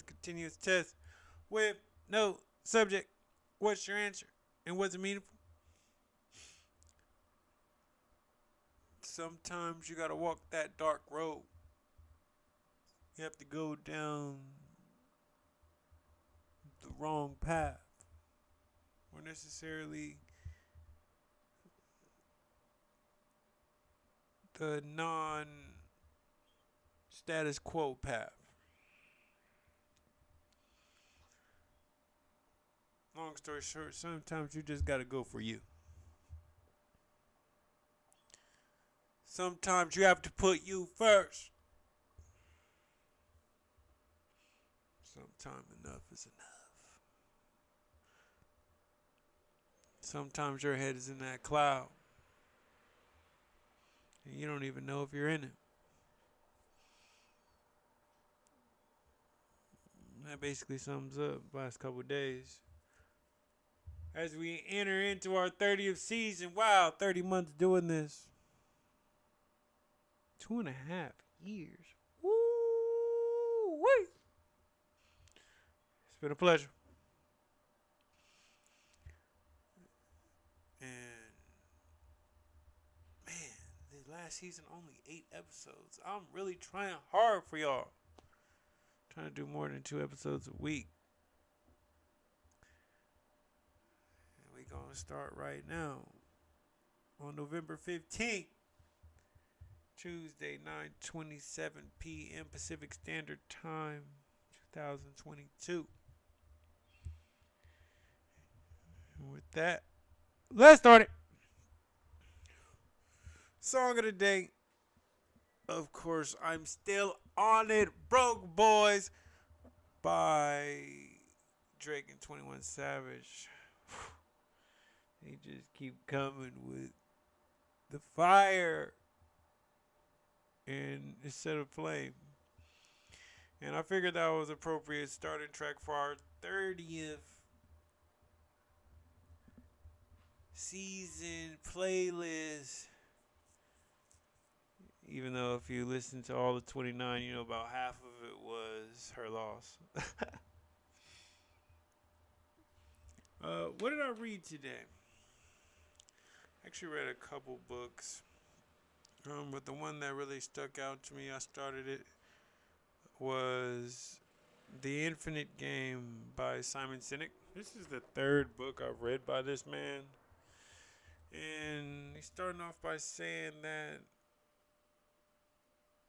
continuous test with no subject. What's your answer? And was it meaningful? Sometimes you gotta walk that dark road. You have to go down the wrong path. Or necessarily the non status quo path. Long story short, sometimes you just gotta go for you. Sometimes you have to put you first. Sometimes enough is enough. Sometimes your head is in that cloud. And you don't even know if you're in it. That basically sums up the last couple days. As we enter into our 30th season. Wow, 30 months doing this. Two and a half years. Woo wee. It's been a pleasure. And man, the last season only eight episodes. I'm really trying hard for y'all. Trying to do more than two episodes a week. We gonna start right now on November 15th. Tuesday, 9:27 p.m. Pacific Standard Time, 2022. And with that, let's start it. Song of the day. Of course, I'm still on it. Broke Boys by Drake and 21 Savage. They just keep coming with the fire and instead of flame. And I figured that was appropriate starting track for our 30th season playlist. Even though if you listen to all the 29, you know about half of it was her loss. uh, what did I read today? Actually read a couple books. Um, but the one that really stuck out to me, I started it, was The Infinite Game by Simon Sinek. This is the third book I've read by this man. And he's starting off by saying that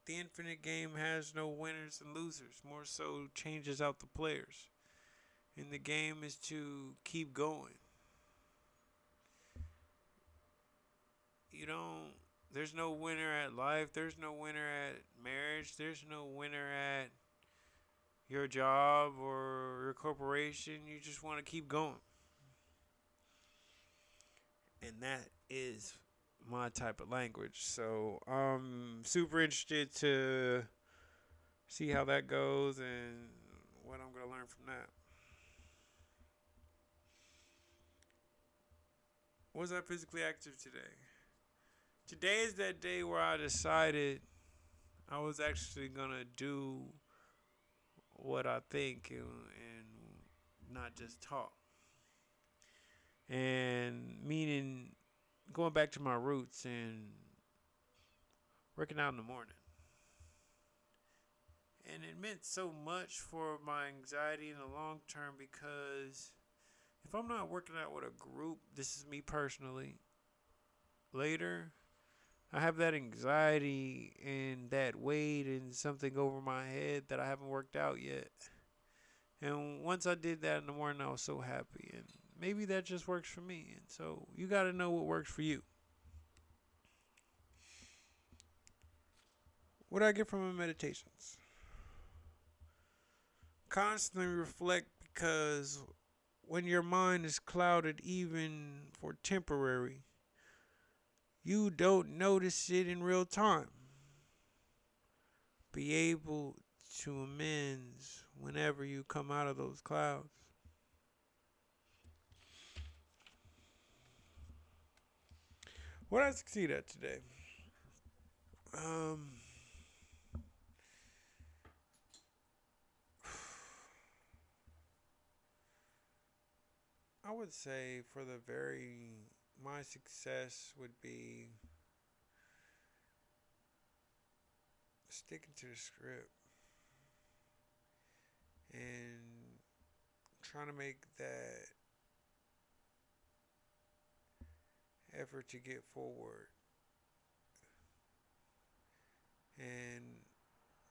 the infinite game has no winners and losers, more so changes out the players. And the game is to keep going. You don't there's no winner at life. There's no winner at marriage. There's no winner at your job or your corporation. You just want to keep going. And that is my type of language. So I'm super interested to see how that goes and what I'm going to learn from that. Was I physically active today? Today is that day where I decided I was actually gonna do what I think and, and not just talk. And meaning going back to my roots and working out in the morning. And it meant so much for my anxiety in the long term because if I'm not working out with a group, this is me personally, later I have that anxiety and that weight and something over my head that I haven't worked out yet. And once I did that in the morning, I was so happy. And maybe that just works for me. And so you got to know what works for you. What do I get from my meditations? Constantly reflect because when your mind is clouded, even for temporary, you don't notice it in real time. Be able to amend whenever you come out of those clouds. What I succeed at today? Um, I would say for the very my success would be sticking to the script and trying to make that effort to get forward. And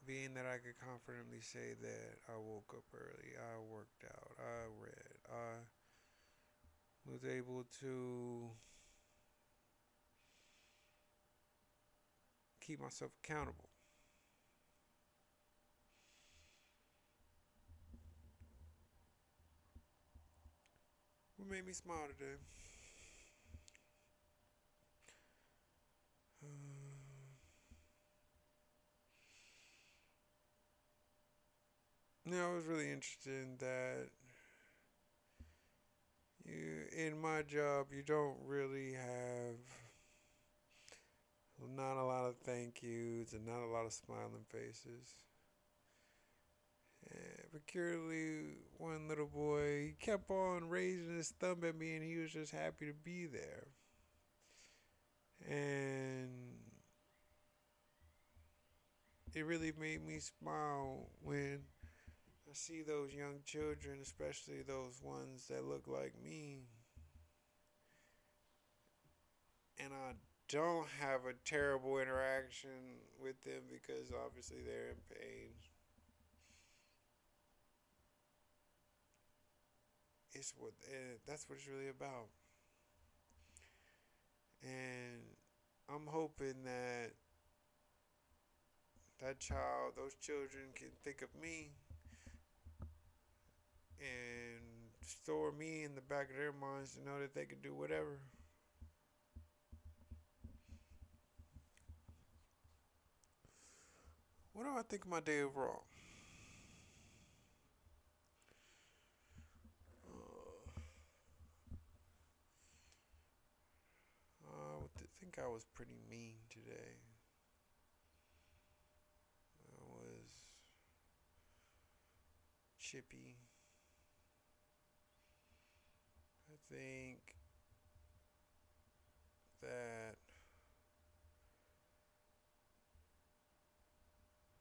being that I could confidently say that I woke up early, I worked out, I read, I was able to keep myself accountable. What made me smile today? Uh, yeah, I was really interested in that. In my job, you don't really have not a lot of thank yous and not a lot of smiling faces. And peculiarly, one little boy, he kept on raising his thumb at me and he was just happy to be there. And it really made me smile when I see those young children, especially those ones that look like me, and I don't have a terrible interaction with them because obviously they're in pain. It's what eh, that's what it's really about. And I'm hoping that that child, those children can think of me and store me in the back of their minds to know that they could do whatever. What do I think of my day overall? Uh, I think I was pretty mean today. I was chippy. Think that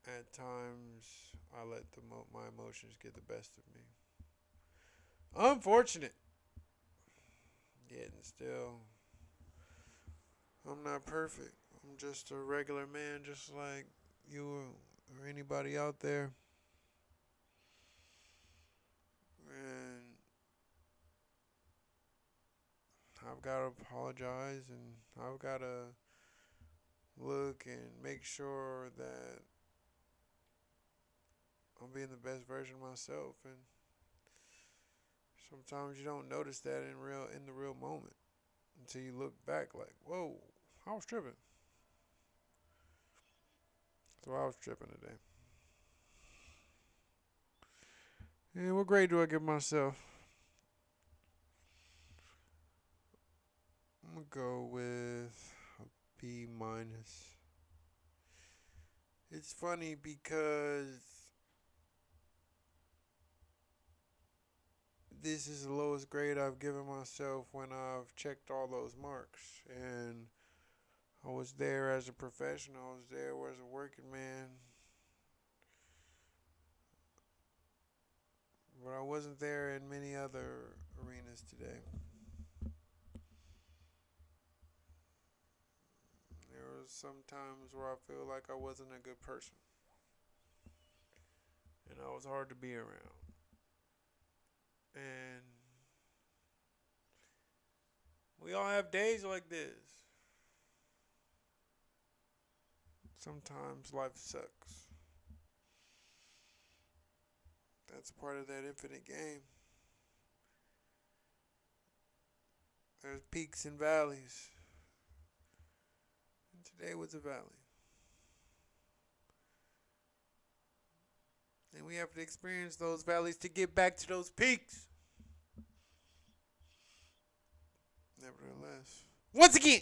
at times I let the mo- my emotions get the best of me. Unfortunate. And still, I'm not perfect. I'm just a regular man, just like you or anybody out there. I've got to apologize and I've got to look and make sure that I'm being the best version of myself and sometimes you don't notice that in real in the real moment until you look back like, "Whoa, I was tripping." So I was tripping today. And what grade do I give myself? I'm gonna go with a B minus. It's funny because this is the lowest grade I've given myself when I've checked all those marks. And I was there as a professional, I was there as a working man. But I wasn't there in many other arenas today. Sometimes where I feel like I wasn't a good person. And I was hard to be around. And we all have days like this. Sometimes life sucks. That's part of that infinite game. There's peaks and valleys. Today was a valley. And we have to experience those valleys to get back to those peaks. Nevertheless, once again.